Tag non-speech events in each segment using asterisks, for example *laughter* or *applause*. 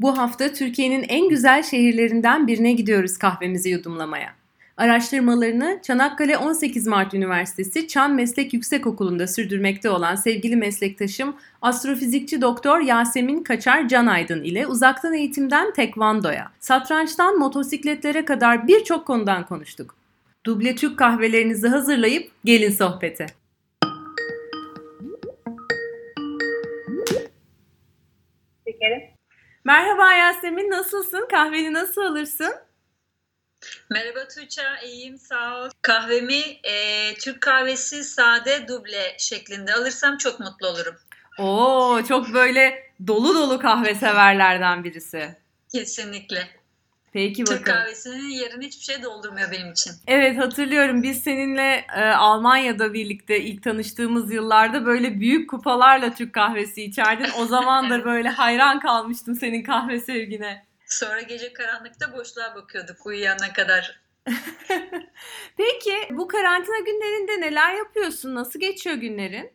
Bu hafta Türkiye'nin en güzel şehirlerinden birine gidiyoruz kahvemizi yudumlamaya. Araştırmalarını Çanakkale 18 Mart Üniversitesi Çan Meslek Yüksekokulu'nda sürdürmekte olan sevgili meslektaşım astrofizikçi doktor Yasemin Kaçar Canaydın ile uzaktan eğitimden tekvandoya, satrançtan motosikletlere kadar birçok konudan konuştuk. Duble Türk kahvelerinizi hazırlayıp gelin sohbete. Merhaba Yasemin, nasılsın? Kahveni nasıl alırsın? Merhaba Tuğçe, iyiyim sağ ol. Kahvemi e, Türk kahvesi sade duble şeklinde alırsam çok mutlu olurum. Oo, çok böyle dolu dolu kahve severlerden birisi. Kesinlikle. Peki bakalım. Türk kahvesinin yerini hiçbir şey doldurmuyor benim için. Evet hatırlıyorum biz seninle e, Almanya'da birlikte ilk tanıştığımız yıllarda böyle büyük kupalarla Türk kahvesi içerdin. O zaman da *laughs* böyle hayran kalmıştım senin kahve sevgine. Sonra gece karanlıkta boşluğa bakıyorduk uyuyana kadar. *laughs* Peki bu karantina günlerinde neler yapıyorsun? Nasıl geçiyor günlerin?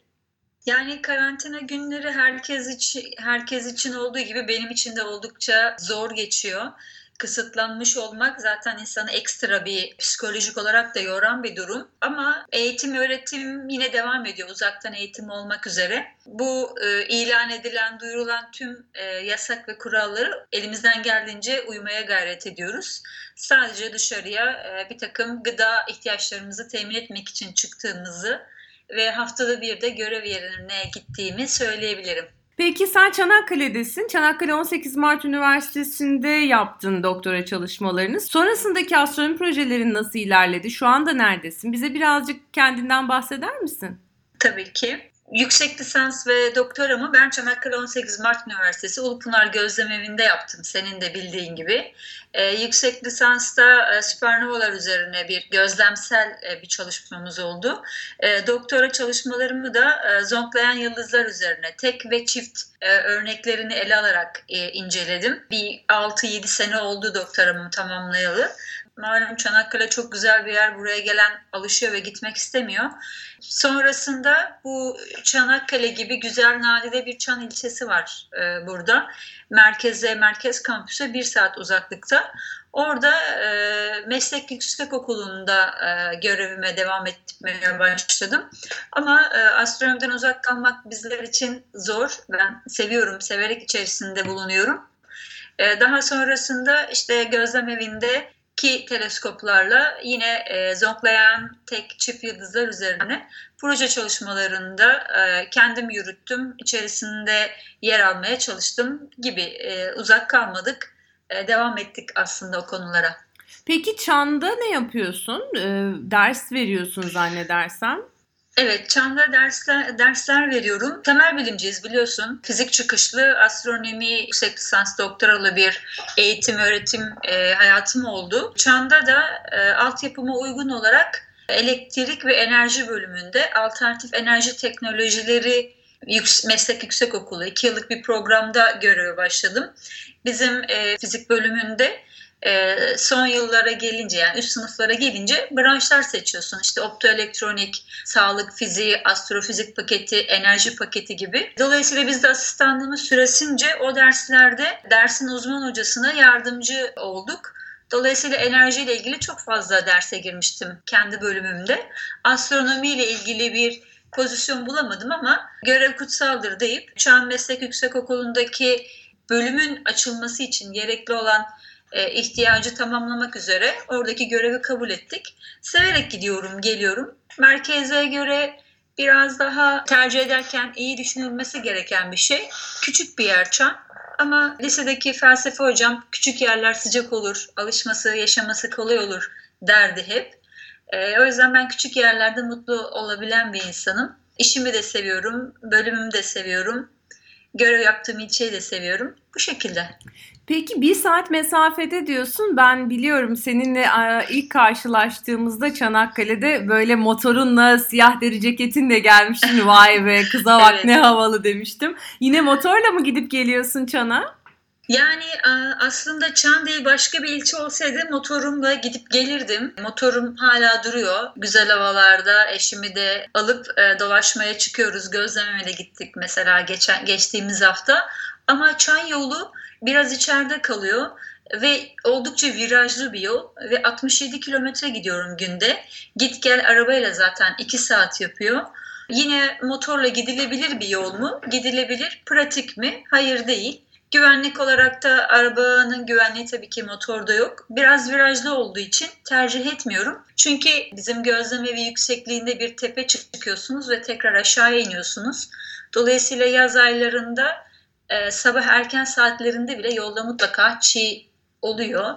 Yani karantina günleri herkes için herkes için olduğu gibi benim için de oldukça zor geçiyor kısıtlanmış olmak zaten insanı ekstra bir psikolojik olarak da yoran bir durum. Ama eğitim öğretim yine devam ediyor uzaktan eğitim olmak üzere. Bu e, ilan edilen, duyurulan tüm e, yasak ve kuralları elimizden geldiğince uymaya gayret ediyoruz. Sadece dışarıya e, bir takım gıda ihtiyaçlarımızı temin etmek için çıktığımızı ve haftada bir de görev yerine gittiğimi söyleyebilirim. Peki sen Çanakkale'desin. Çanakkale 18 Mart Üniversitesi'nde yaptın doktora çalışmalarını. Sonrasındaki astronomi projelerin nasıl ilerledi? Şu anda neredesin? Bize birazcık kendinden bahseder misin? Tabii ki. Yüksek lisans ve doktoramı ben Çanakkale 18 Mart Üniversitesi Ulupınar Gözlemevi'nde yaptım senin de bildiğin gibi. Ee, yüksek lisansta e, süpernovalar üzerine bir gözlemsel e, bir çalışmamız oldu. E, doktora çalışmalarımı da e, zonklayan yıldızlar üzerine tek ve çift e, örneklerini ele alarak e, inceledim. Bir 6-7 sene oldu doktoramı tamamlayalı malum Çanakkale çok güzel bir yer. Buraya gelen alışıyor ve gitmek istemiyor. Sonrasında bu Çanakkale gibi güzel nadide bir çan ilçesi var e, burada. Merkeze, merkez kampüse bir saat uzaklıkta. Orada e, meslek yüksek okulunda e, görevime devam etmeye başladım. Ama e, astronomiden uzak kalmak bizler için zor. Ben seviyorum, severek içerisinde bulunuyorum. E, daha sonrasında işte gözlem evinde ki teleskoplarla yine e, zonklayan tek çift yıldızlar üzerine proje çalışmalarında e, kendim yürüttüm. İçerisinde yer almaya çalıştım gibi e, uzak kalmadık. E, devam ettik aslında o konulara. Peki Çan'da ne yapıyorsun? E, ders veriyorsun zannedersem. Evet, Çan'da dersler, dersler veriyorum. Temel bilimciyiz biliyorsun. Fizik çıkışlı astronomi yüksek lisans doktoralı bir eğitim öğretim e, hayatım oldu. Çan'da da e, altyapıma uygun olarak elektrik ve enerji bölümünde alternatif enerji teknolojileri Yüks Meslek Yüksek Okulu 2 yıllık bir programda göreve başladım. Bizim e, fizik bölümünde e, son yıllara gelince yani üst sınıflara gelince branşlar seçiyorsun. İşte optoelektronik, sağlık fiziği, astrofizik paketi, enerji paketi gibi. Dolayısıyla biz de asistanlığımız süresince o derslerde dersin uzman hocasına yardımcı olduk. Dolayısıyla enerjiyle ilgili çok fazla derse girmiştim kendi bölümümde. Astronomi ile ilgili bir pozisyon bulamadım ama görev kutsaldır deyip Çağın Meslek Yüksekokulu'ndaki bölümün açılması için gerekli olan e, ihtiyacı tamamlamak üzere oradaki görevi kabul ettik. Severek gidiyorum, geliyorum. Merkeze göre biraz daha tercih ederken iyi düşünülmesi gereken bir şey. Küçük bir yer Çam ama lisedeki felsefe hocam küçük yerler sıcak olur, alışması, yaşaması kolay olur derdi hep. E, o yüzden ben küçük yerlerde mutlu olabilen bir insanım. İşimi de seviyorum, bölümümü de seviyorum. Görev yaptığım ilçeyi de seviyorum. Bu şekilde. Peki bir saat mesafede diyorsun. Ben biliyorum seninle ilk karşılaştığımızda Çanakkale'de böyle motorunla siyah deri ceketinle gelmiştin. *laughs* Vay be kıza bak evet. ne havalı demiştim. Yine motorla mı gidip geliyorsun Çana? Yani aslında Çan değil başka bir ilçe olsaydı motorumla gidip gelirdim. Motorum hala duruyor. Güzel havalarda eşimi de alıp e, dolaşmaya çıkıyoruz. Gözlememe de gittik mesela geçen geçtiğimiz hafta. Ama Çan yolu biraz içeride kalıyor ve oldukça virajlı bir yol ve 67 kilometre gidiyorum günde. Git gel arabayla zaten 2 saat yapıyor. Yine motorla gidilebilir bir yol mu? Gidilebilir. Pratik mi? Hayır değil. Güvenlik olarak da arabanın güvenliği tabii ki motorda yok. Biraz virajlı olduğu için tercih etmiyorum. Çünkü bizim gözlem evi yüksekliğinde bir tepe çıkıyorsunuz ve tekrar aşağıya iniyorsunuz. Dolayısıyla yaz aylarında e, sabah erken saatlerinde bile yolda mutlaka çiğ oluyor.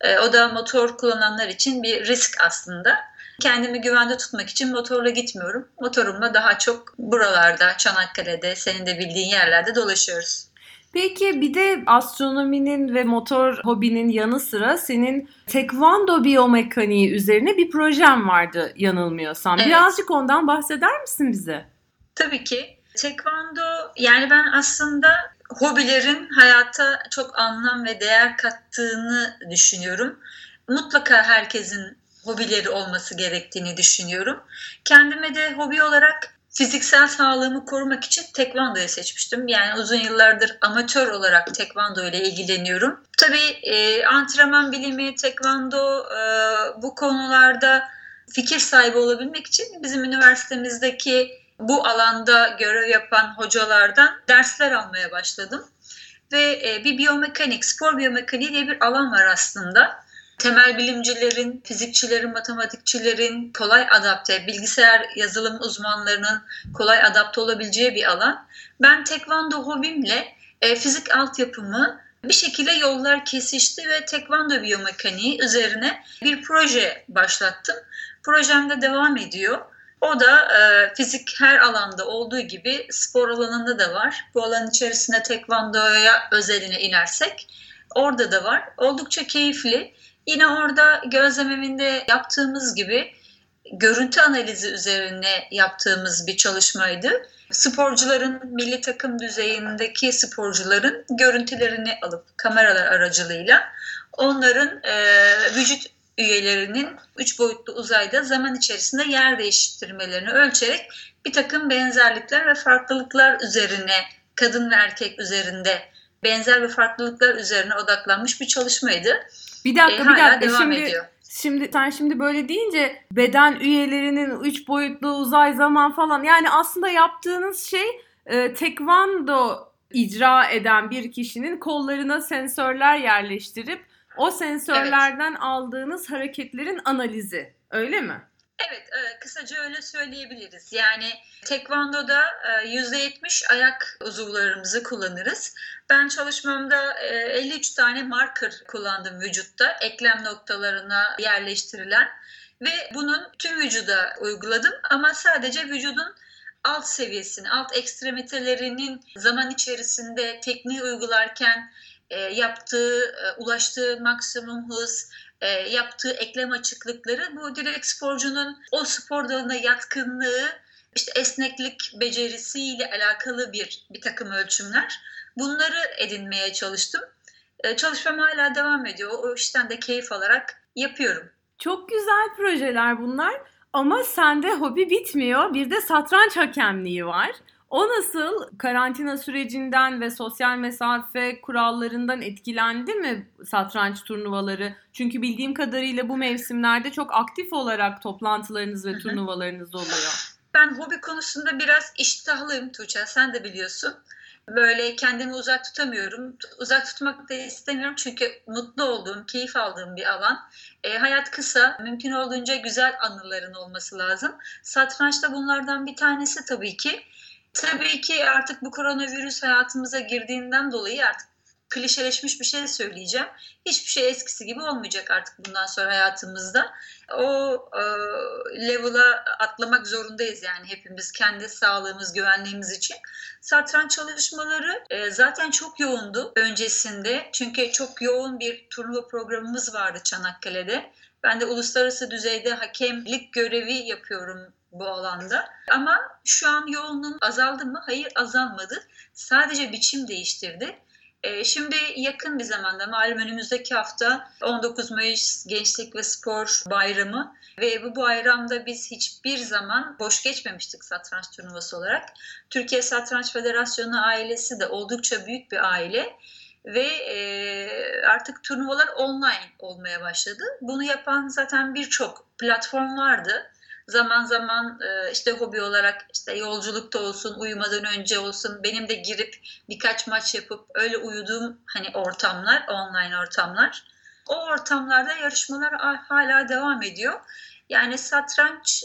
E, o da motor kullananlar için bir risk aslında. Kendimi güvende tutmak için motorla gitmiyorum. Motorumla daha çok buralarda, Çanakkale'de, senin de bildiğin yerlerde dolaşıyoruz. Peki bir de astronominin ve motor hobinin yanı sıra senin tekvando biyomekaniği üzerine bir projem vardı yanılmıyorsam. Evet. Birazcık ondan bahseder misin bize? Tabii ki. Tekvando yani ben aslında hobilerin hayata çok anlam ve değer kattığını düşünüyorum. Mutlaka herkesin hobileri olması gerektiğini düşünüyorum. Kendime de hobi olarak fiziksel sağlığımı korumak için tekvandoyu seçmiştim. Yani uzun yıllardır amatör olarak tekvando ile ilgileniyorum. Tabii e, antrenman bilimi, tekvando e, bu konularda fikir sahibi olabilmek için bizim üniversitemizdeki bu alanda görev yapan hocalardan dersler almaya başladım. Ve e, bir biyomekanik, spor biyomekaniği diye bir alan var aslında temel bilimcilerin, fizikçilerin, matematikçilerin kolay adapte, bilgisayar yazılım uzmanlarının kolay adapte olabileceği bir alan. Ben tekvando hobimle e, fizik altyapımı bir şekilde yollar kesişti ve tekvando biyomekaniği üzerine bir proje başlattım. Projem de devam ediyor. O da e, fizik her alanda olduğu gibi spor alanında da var. Bu alan içerisinde tekvandoya özeline inersek orada da var. Oldukça keyifli. Yine orada gözlememinde yaptığımız gibi görüntü analizi üzerine yaptığımız bir çalışmaydı. Sporcuların milli takım düzeyindeki sporcuların görüntülerini alıp kameralar aracılığıyla onların e, vücut üyelerinin üç boyutlu uzayda zaman içerisinde yer değiştirmelerini ölçerek bir takım benzerlikler ve farklılıklar üzerine kadın ve erkek üzerinde benzer ve farklılıklar üzerine odaklanmış bir çalışmaydı. Bir dakika e, bir dakika şimdi ediyor. Şimdi sen şimdi böyle deyince beden üyelerinin üç boyutlu uzay zaman falan yani aslında yaptığınız şey e, tekvando icra eden bir kişinin kollarına sensörler yerleştirip o sensörlerden evet. aldığınız hareketlerin analizi öyle mi? Evet, e, kısaca öyle söyleyebiliriz. Yani tekvandoda %70 e, ayak uzuvlarımızı kullanırız. Ben çalışmamda 53 e, tane marker kullandım vücutta, eklem noktalarına yerleştirilen ve bunun tüm vücuda uyguladım ama sadece vücudun alt seviyesini, alt ekstremitelerinin zaman içerisinde tekniği uygularken yaptığı, ulaştığı maksimum hız, e, yaptığı eklem açıklıkları bu direkt sporcunun o spor dalına yatkınlığı, işte esneklik becerisiyle alakalı bir bir takım ölçümler. Bunları edinmeye çalıştım. E, çalışmam hala devam ediyor. O işten de keyif alarak yapıyorum. Çok güzel projeler bunlar. Ama sende hobi bitmiyor. Bir de satranç hakemliği var. O nasıl karantina sürecinden ve sosyal mesafe kurallarından etkilendi mi satranç turnuvaları? Çünkü bildiğim kadarıyla bu mevsimlerde çok aktif olarak toplantılarınız ve turnuvalarınız oluyor. Ben hobi konusunda biraz iştahlıyım Tuğçe, sen de biliyorsun. Böyle kendimi uzak tutamıyorum. Uzak tutmak da istemiyorum çünkü mutlu olduğum, keyif aldığım bir alan. E, hayat kısa, mümkün olduğunca güzel anıların olması lazım. Satranç da bunlardan bir tanesi tabii ki. Tabii ki artık bu koronavirüs hayatımıza girdiğinden dolayı artık klişeleşmiş bir şey söyleyeceğim. Hiçbir şey eskisi gibi olmayacak artık bundan sonra hayatımızda. O e, level'a atlamak zorundayız yani hepimiz kendi sağlığımız, güvenliğimiz için. Satranç çalışmaları e, zaten çok yoğundu öncesinde. Çünkü çok yoğun bir turnuva programımız vardı Çanakkale'de. Ben de uluslararası düzeyde hakemlik görevi yapıyorum bu alanda. Ama şu an yoğunluğun azaldı mı? Hayır azalmadı. Sadece biçim değiştirdi. E, şimdi yakın bir zamanda malum önümüzdeki hafta 19 Mayıs Gençlik ve Spor Bayramı ve bu bayramda biz hiçbir zaman boş geçmemiştik satranç turnuvası olarak. Türkiye Satranç Federasyonu ailesi de oldukça büyük bir aile ve e, artık turnuvalar online olmaya başladı. Bunu yapan zaten birçok platform vardı zaman zaman e, işte hobi olarak işte yolculukta olsun, uyumadan önce olsun benim de girip birkaç maç yapıp öyle uyuduğum hani ortamlar, online ortamlar. O ortamlarda yarışmalar hala devam ediyor. Yani satranç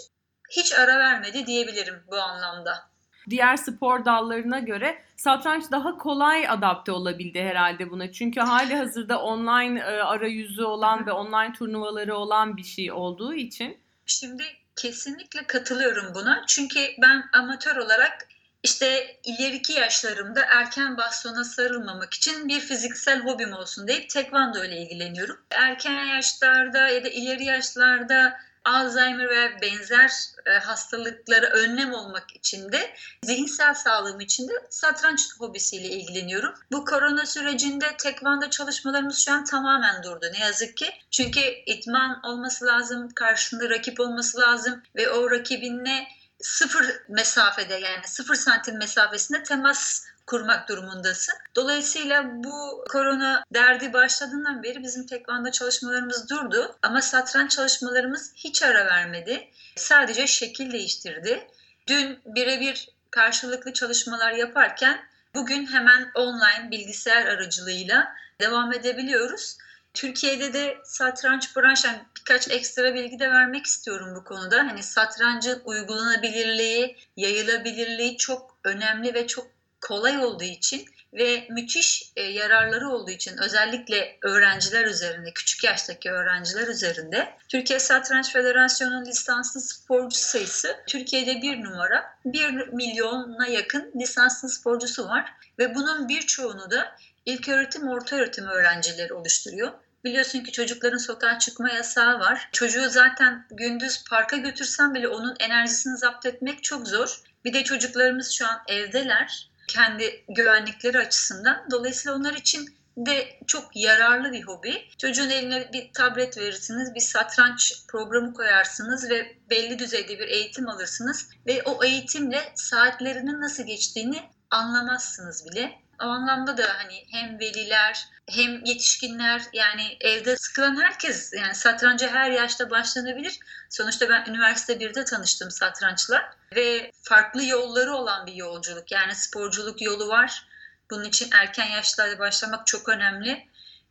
hiç ara vermedi diyebilirim bu anlamda. Diğer spor dallarına göre satranç daha kolay adapte olabildi herhalde buna. Çünkü hali hazırda online e, arayüzü olan ve online turnuvaları olan bir şey olduğu için. Şimdi Kesinlikle katılıyorum buna. Çünkü ben amatör olarak işte ileriki yaşlarımda erken bastona sarılmamak için bir fiziksel hobim olsun deyip tekvando ile ilgileniyorum. Erken yaşlarda ya da ileri yaşlarda Alzheimer ve benzer e, hastalıklara önlem olmak için de zihinsel sağlığım için de satranç hobisiyle ilgileniyorum. Bu korona sürecinde tekvando çalışmalarımız şu an tamamen durdu ne yazık ki. Çünkü itman olması lazım, karşında rakip olması lazım ve o rakibinle sıfır mesafede yani sıfır santim mesafesinde temas kurmak durumundasın. Dolayısıyla bu korona derdi başladığından beri bizim tekvando çalışmalarımız durdu. Ama satranç çalışmalarımız hiç ara vermedi. Sadece şekil değiştirdi. Dün birebir karşılıklı çalışmalar yaparken bugün hemen online bilgisayar aracılığıyla devam edebiliyoruz. Türkiye'de de satranç branşı yani birkaç ekstra bilgi de vermek istiyorum bu konuda. Hani satrancın uygulanabilirliği, yayılabilirliği çok önemli ve çok kolay olduğu için ve müthiş e, yararları olduğu için özellikle öğrenciler üzerinde, küçük yaştaki öğrenciler üzerinde Türkiye Satranç Federasyonu lisanslı sporcu sayısı Türkiye'de bir numara. Bir milyona yakın lisanslı sporcusu var ve bunun birçoğunu da ilk öğretim, orta öğretim öğrencileri oluşturuyor. Biliyorsun ki çocukların sokağa çıkma yasağı var. Çocuğu zaten gündüz parka götürsen bile onun enerjisini zapt etmek çok zor. Bir de çocuklarımız şu an evdeler kendi güvenlikleri açısından. Dolayısıyla onlar için de çok yararlı bir hobi. Çocuğun eline bir tablet verirsiniz, bir satranç programı koyarsınız ve belli düzeyde bir eğitim alırsınız ve o eğitimle saatlerinin nasıl geçtiğini anlamazsınız bile. O anlamda da hani hem veliler hem yetişkinler yani evde sıkılan herkes yani satranca her yaşta başlanabilir. Sonuçta ben üniversite 1'de tanıştım satrançla ve farklı yolları olan bir yolculuk. Yani sporculuk yolu var. Bunun için erken yaşlarda başlamak çok önemli.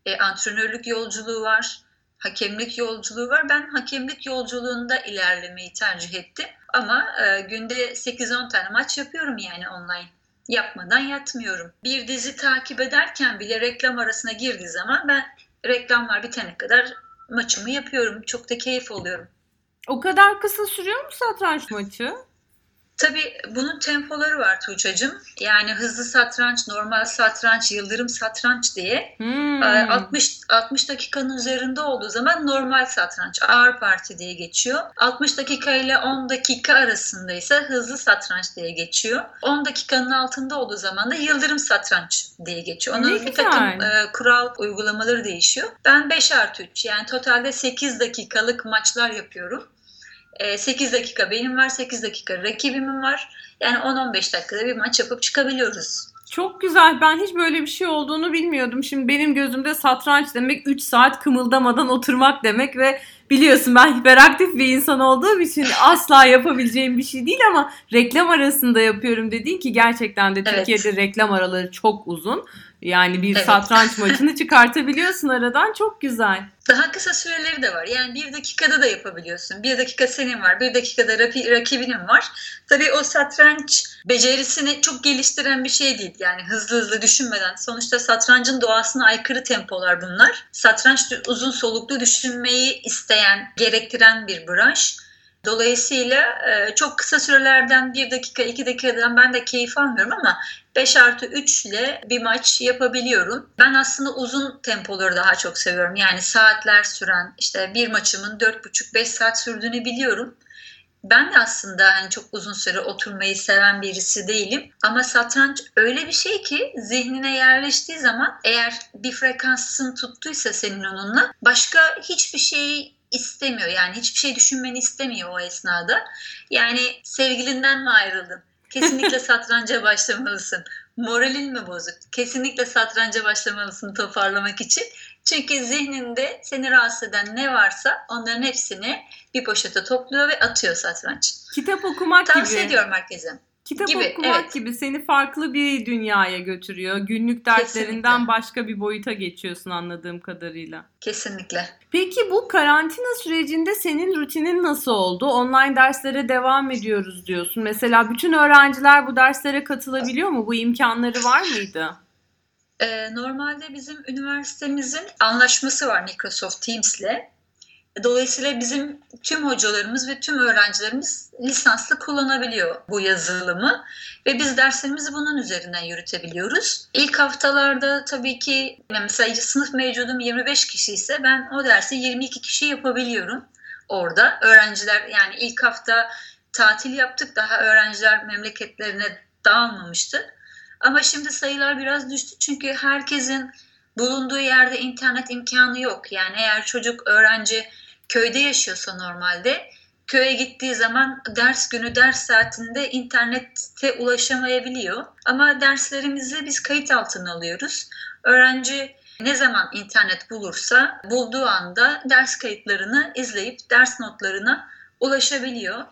E, antrenörlük yolculuğu var. Hakemlik yolculuğu var. Ben hakemlik yolculuğunda ilerlemeyi tercih ettim. Ama e, günde 8-10 tane maç yapıyorum yani online yapmadan yatmıyorum. Bir dizi takip ederken bile reklam arasına girdiği zaman ben reklamlar bitene kadar maçımı yapıyorum. Çok da keyif oluyorum. O kadar kısa sürüyor mu satranç maçı? Tabii bunun tempoları var Tuğçe'cim. Yani hızlı satranç, normal satranç, yıldırım satranç diye. Hmm. 60 60 dakikanın üzerinde olduğu zaman normal satranç, ağır parti diye geçiyor. 60 dakika ile 10 dakika arasında ise hızlı satranç diye geçiyor. 10 dakikanın altında olduğu zaman da yıldırım satranç diye geçiyor. Onun ne bir takım e, kural uygulamaları değişiyor. Ben 5 artı 3 yani totalde 8 dakikalık maçlar yapıyorum. 8 ee, dakika benim var, 8 dakika rakibimin var. Yani 10-15 dakikada bir maç yapıp çıkabiliyoruz. Çok güzel. Ben hiç böyle bir şey olduğunu bilmiyordum. Şimdi benim gözümde satranç demek 3 saat kımıldamadan oturmak demek ve biliyorsun ben hiperaktif bir insan olduğum için *laughs* asla yapabileceğim bir şey değil ama reklam arasında yapıyorum dediğin ki gerçekten de Türkiye'de evet. reklam araları çok uzun. Yani bir evet. satranç *laughs* maçını çıkartabiliyorsun aradan çok güzel. Daha kısa süreleri de var. Yani bir dakikada da yapabiliyorsun. Bir dakika senin var, bir dakikada rakibinin var. Tabii o satranç becerisini çok geliştiren bir şey değil. Yani hızlı hızlı düşünmeden. Sonuçta satrancın doğasına aykırı tempolar bunlar. Satranç uzun soluklu düşünmeyi isteyen, gerektiren bir branş. Dolayısıyla e, çok kısa sürelerden bir dakika, iki dakikadan ben de keyif almıyorum ama 5 artı 3 ile bir maç yapabiliyorum. Ben aslında uzun tempoları daha çok seviyorum. Yani saatler süren işte bir maçımın 4,5-5 saat sürdüğünü biliyorum. Ben de aslında hani çok uzun süre oturmayı seven birisi değilim. Ama satranç öyle bir şey ki zihnine yerleştiği zaman eğer bir frekansın tuttuysa senin onunla başka hiçbir şey istemiyor. Yani hiçbir şey düşünmeni istemiyor o esnada. Yani sevgilinden mi ayrıldın? Kesinlikle *laughs* satranca başlamalısın. Moralin mi bozuk? Kesinlikle satranca başlamalısın toparlamak için. Çünkü zihninde seni rahatsız eden ne varsa onların hepsini bir poşete topluyor ve atıyor satranç. Kitap okumak Tavsiye gibi. Tavsiye ediyorum herkese. Kitap gibi, okumak evet. gibi seni farklı bir dünyaya götürüyor. Günlük dertlerinden Kesinlikle. başka bir boyuta geçiyorsun anladığım kadarıyla. Kesinlikle. Peki bu karantina sürecinde senin rutinin nasıl oldu? Online derslere devam ediyoruz diyorsun. Mesela bütün öğrenciler bu derslere katılabiliyor mu? Bu imkanları var mıydı? Ee, normalde bizim üniversitemizin anlaşması var Microsoft Teams'le. Dolayısıyla bizim tüm hocalarımız ve tüm öğrencilerimiz lisanslı kullanabiliyor bu yazılımı ve biz derslerimizi bunun üzerinden yürütebiliyoruz. İlk haftalarda tabii ki mesela sınıf mevcudum 25 kişi ise ben o dersi 22 kişi yapabiliyorum orada. Öğrenciler yani ilk hafta tatil yaptık daha öğrenciler memleketlerine dağılmamıştı. Ama şimdi sayılar biraz düştü çünkü herkesin bulunduğu yerde internet imkanı yok. Yani eğer çocuk öğrenci köyde yaşıyorsa normalde köye gittiği zaman ders günü ders saatinde internete ulaşamayabiliyor. Ama derslerimizi biz kayıt altına alıyoruz. Öğrenci ne zaman internet bulursa bulduğu anda ders kayıtlarını izleyip ders notlarına ulaşabiliyor.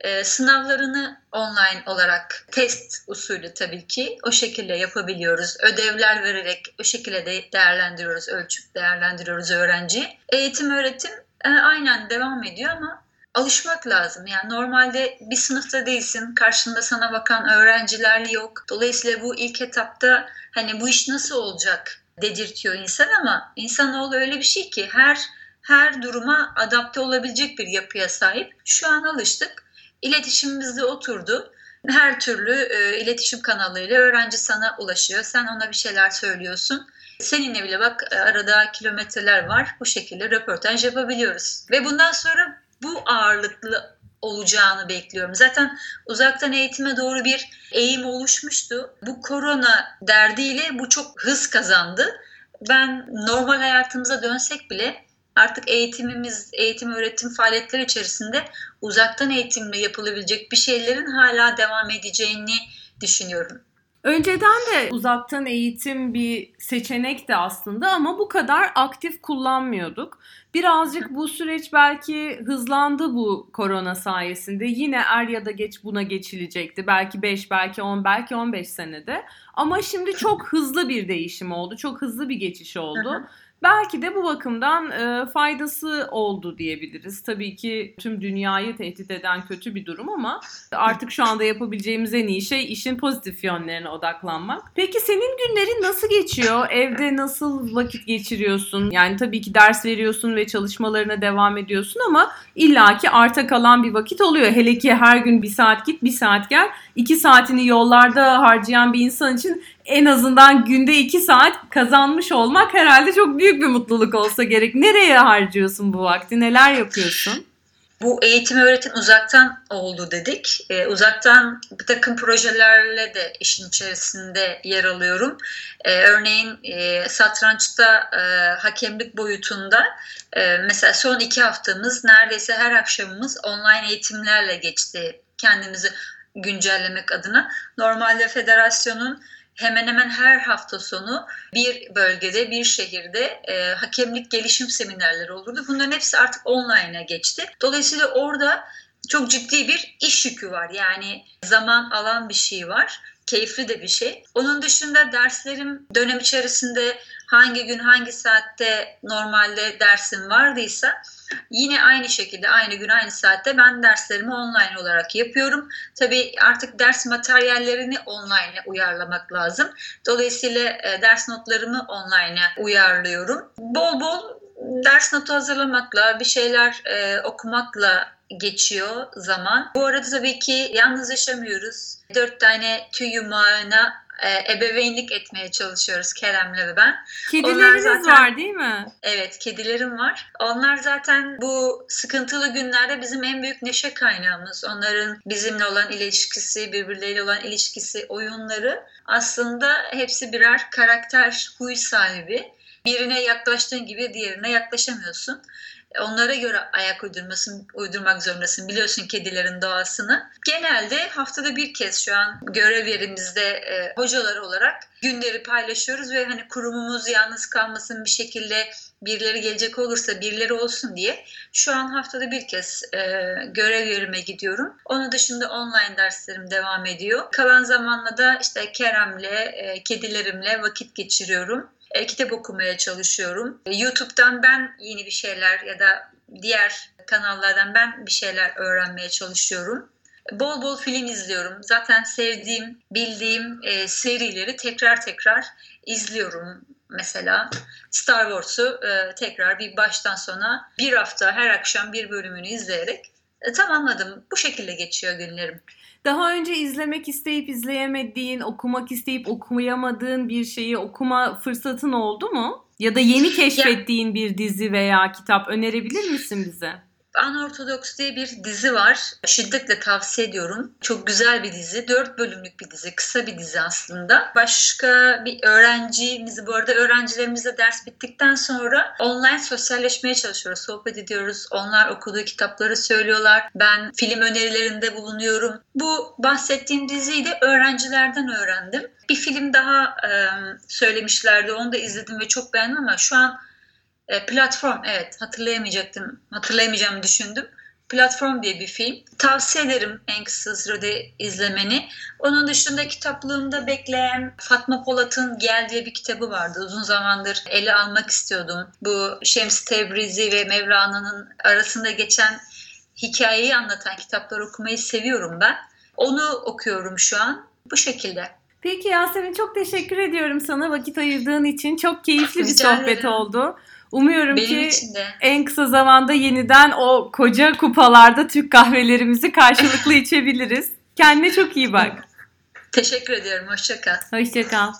Ee, sınavlarını online olarak test usulü tabii ki o şekilde yapabiliyoruz. Ödevler vererek o şekilde de değerlendiriyoruz, ölçüp değerlendiriyoruz öğrenciyi. Eğitim öğretim e, aynen devam ediyor ama alışmak lazım. Yani normalde bir sınıfta değilsin, karşında sana bakan öğrenciler yok. Dolayısıyla bu ilk etapta hani bu iş nasıl olacak dedirtiyor insan ama insanoğlu öyle bir şey ki her her duruma adapte olabilecek bir yapıya sahip. Şu an alıştık. İletişimimiz de oturdu. Her türlü e, iletişim kanalıyla öğrenci sana ulaşıyor. Sen ona bir şeyler söylüyorsun. Seninle bile bak e, arada kilometreler var. Bu şekilde röportaj yapabiliyoruz. Ve bundan sonra bu ağırlıklı olacağını bekliyorum. Zaten uzaktan eğitime doğru bir eğim oluşmuştu. Bu korona derdiyle bu çok hız kazandı. Ben normal hayatımıza dönsek bile artık eğitimimiz, eğitim öğretim faaliyetleri içerisinde uzaktan eğitimle yapılabilecek bir şeylerin hala devam edeceğini düşünüyorum. Önceden de uzaktan eğitim bir seçenekti aslında ama bu kadar aktif kullanmıyorduk. Birazcık bu süreç belki hızlandı bu korona sayesinde. Yine er ya da geç buna geçilecekti. Belki 5, belki 10, belki 15 senede. Ama şimdi çok hızlı bir değişim oldu. Çok hızlı bir geçiş oldu. Belki de bu bakımdan e, faydası oldu diyebiliriz. Tabii ki tüm dünyayı tehdit eden kötü bir durum ama artık şu anda yapabileceğimiz en iyi şey işin pozitif yönlerine odaklanmak. Peki senin günlerin nasıl geçiyor? Evde nasıl vakit geçiriyorsun? Yani tabii ki ders veriyorsun ve çalışmalarına devam ediyorsun ama illaki arta kalan bir vakit oluyor. Hele ki her gün bir saat git bir saat gel. iki saatini yollarda harcayan bir insan için en azından günde iki saat kazanmış olmak herhalde çok büyük bir mutluluk olsa gerek. Nereye harcıyorsun bu vakti? Neler yapıyorsun? Bu eğitim öğretim uzaktan oldu dedik. Ee, uzaktan bir takım projelerle de işin içerisinde yer alıyorum. Ee, örneğin e, satrançta e, hakemlik boyutunda e, mesela son iki haftamız neredeyse her akşamımız online eğitimlerle geçti. Kendimizi güncellemek adına. Normalde federasyonun hemen hemen her hafta sonu bir bölgede, bir şehirde e, hakemlik gelişim seminerleri olurdu. Bunların hepsi artık online'a geçti. Dolayısıyla orada çok ciddi bir iş yükü var. Yani zaman alan bir şey var. Keyifli de bir şey. Onun dışında derslerim dönem içerisinde hangi gün hangi saatte normalde dersim vardıysa Yine aynı şekilde aynı gün aynı saatte ben derslerimi online olarak yapıyorum. Tabii artık ders materyallerini online'e uyarlamak lazım. Dolayısıyla e, ders notlarımı online'e uyarlıyorum. Bol bol ders notu hazırlamakla, bir şeyler e, okumakla geçiyor zaman. Bu arada tabii ki yalnız yaşamıyoruz. Dört tane tüy yumağına e, ebeveynlik etmeye çalışıyoruz Kerem'le ve ben. Kedileriniz zaten, var değil mi? Evet kedilerim var. Onlar zaten bu sıkıntılı günlerde bizim en büyük neşe kaynağımız. Onların bizimle olan ilişkisi, birbirleriyle olan ilişkisi, oyunları aslında hepsi birer karakter, huy sahibi. Birine yaklaştığın gibi diğerine yaklaşamıyorsun onlara göre ayak uydurmasın, uydurmak zorundasın. Biliyorsun kedilerin doğasını. Genelde haftada bir kez şu an görev yerimizde e, hocalar olarak günleri paylaşıyoruz ve hani kurumumuz yalnız kalmasın bir şekilde birileri gelecek olursa birileri olsun diye şu an haftada bir kez e, görev yerime gidiyorum. Onun dışında online derslerim devam ediyor. Kalan zamanla da işte Kerem'le, e, kedilerimle vakit geçiriyorum e, kitap okumaya çalışıyorum. E, YouTube'dan ben yeni bir şeyler ya da diğer kanallardan ben bir şeyler öğrenmeye çalışıyorum. Bol bol film izliyorum. Zaten sevdiğim, bildiğim e, serileri tekrar tekrar izliyorum. Mesela Star Wars'u e, tekrar bir baştan sona bir hafta her akşam bir bölümünü izleyerek e, tamamladım. Bu şekilde geçiyor günlerim. Daha önce izlemek isteyip izleyemediğin, okumak isteyip okuyamadığın bir şeyi okuma fırsatın oldu mu? Ya da yeni keşfettiğin bir dizi veya kitap önerebilir misin bize? Unorthodox diye bir dizi var. Şiddetle tavsiye ediyorum. Çok güzel bir dizi. Dört bölümlük bir dizi. Kısa bir dizi aslında. Başka bir öğrencimiz, bu arada öğrencilerimizle ders bittikten sonra online sosyalleşmeye çalışıyoruz. Sohbet ediyoruz. Onlar okuduğu kitapları söylüyorlar. Ben film önerilerinde bulunuyorum. Bu bahsettiğim diziyi de öğrencilerden öğrendim. Bir film daha e, söylemişlerdi. Onu da izledim ve çok beğendim ama şu an e, platform evet hatırlayamayacaktım. Hatırlayamayacağımı düşündüm. Platform diye bir film. Tavsiye ederim en kısa sürede izlemeni. Onun dışında kitaplığımda bekleyen Fatma Polat'ın Gel diye bir kitabı vardı. Uzun zamandır ele almak istiyordum. Bu Şems Tebrizi ve Mevlana'nın arasında geçen hikayeyi anlatan kitaplar okumayı seviyorum ben. Onu okuyorum şu an. Bu şekilde. Peki Yasemin çok teşekkür ediyorum sana vakit ayırdığın için. Çok keyifli bir Rica sohbet ederim. oldu. Umuyorum Benim ki en kısa zamanda yeniden o koca kupalarda Türk kahvelerimizi karşılıklı *laughs* içebiliriz. Kendine çok iyi bak. Teşekkür ediyorum. Hoşçakal. Hoşçakal.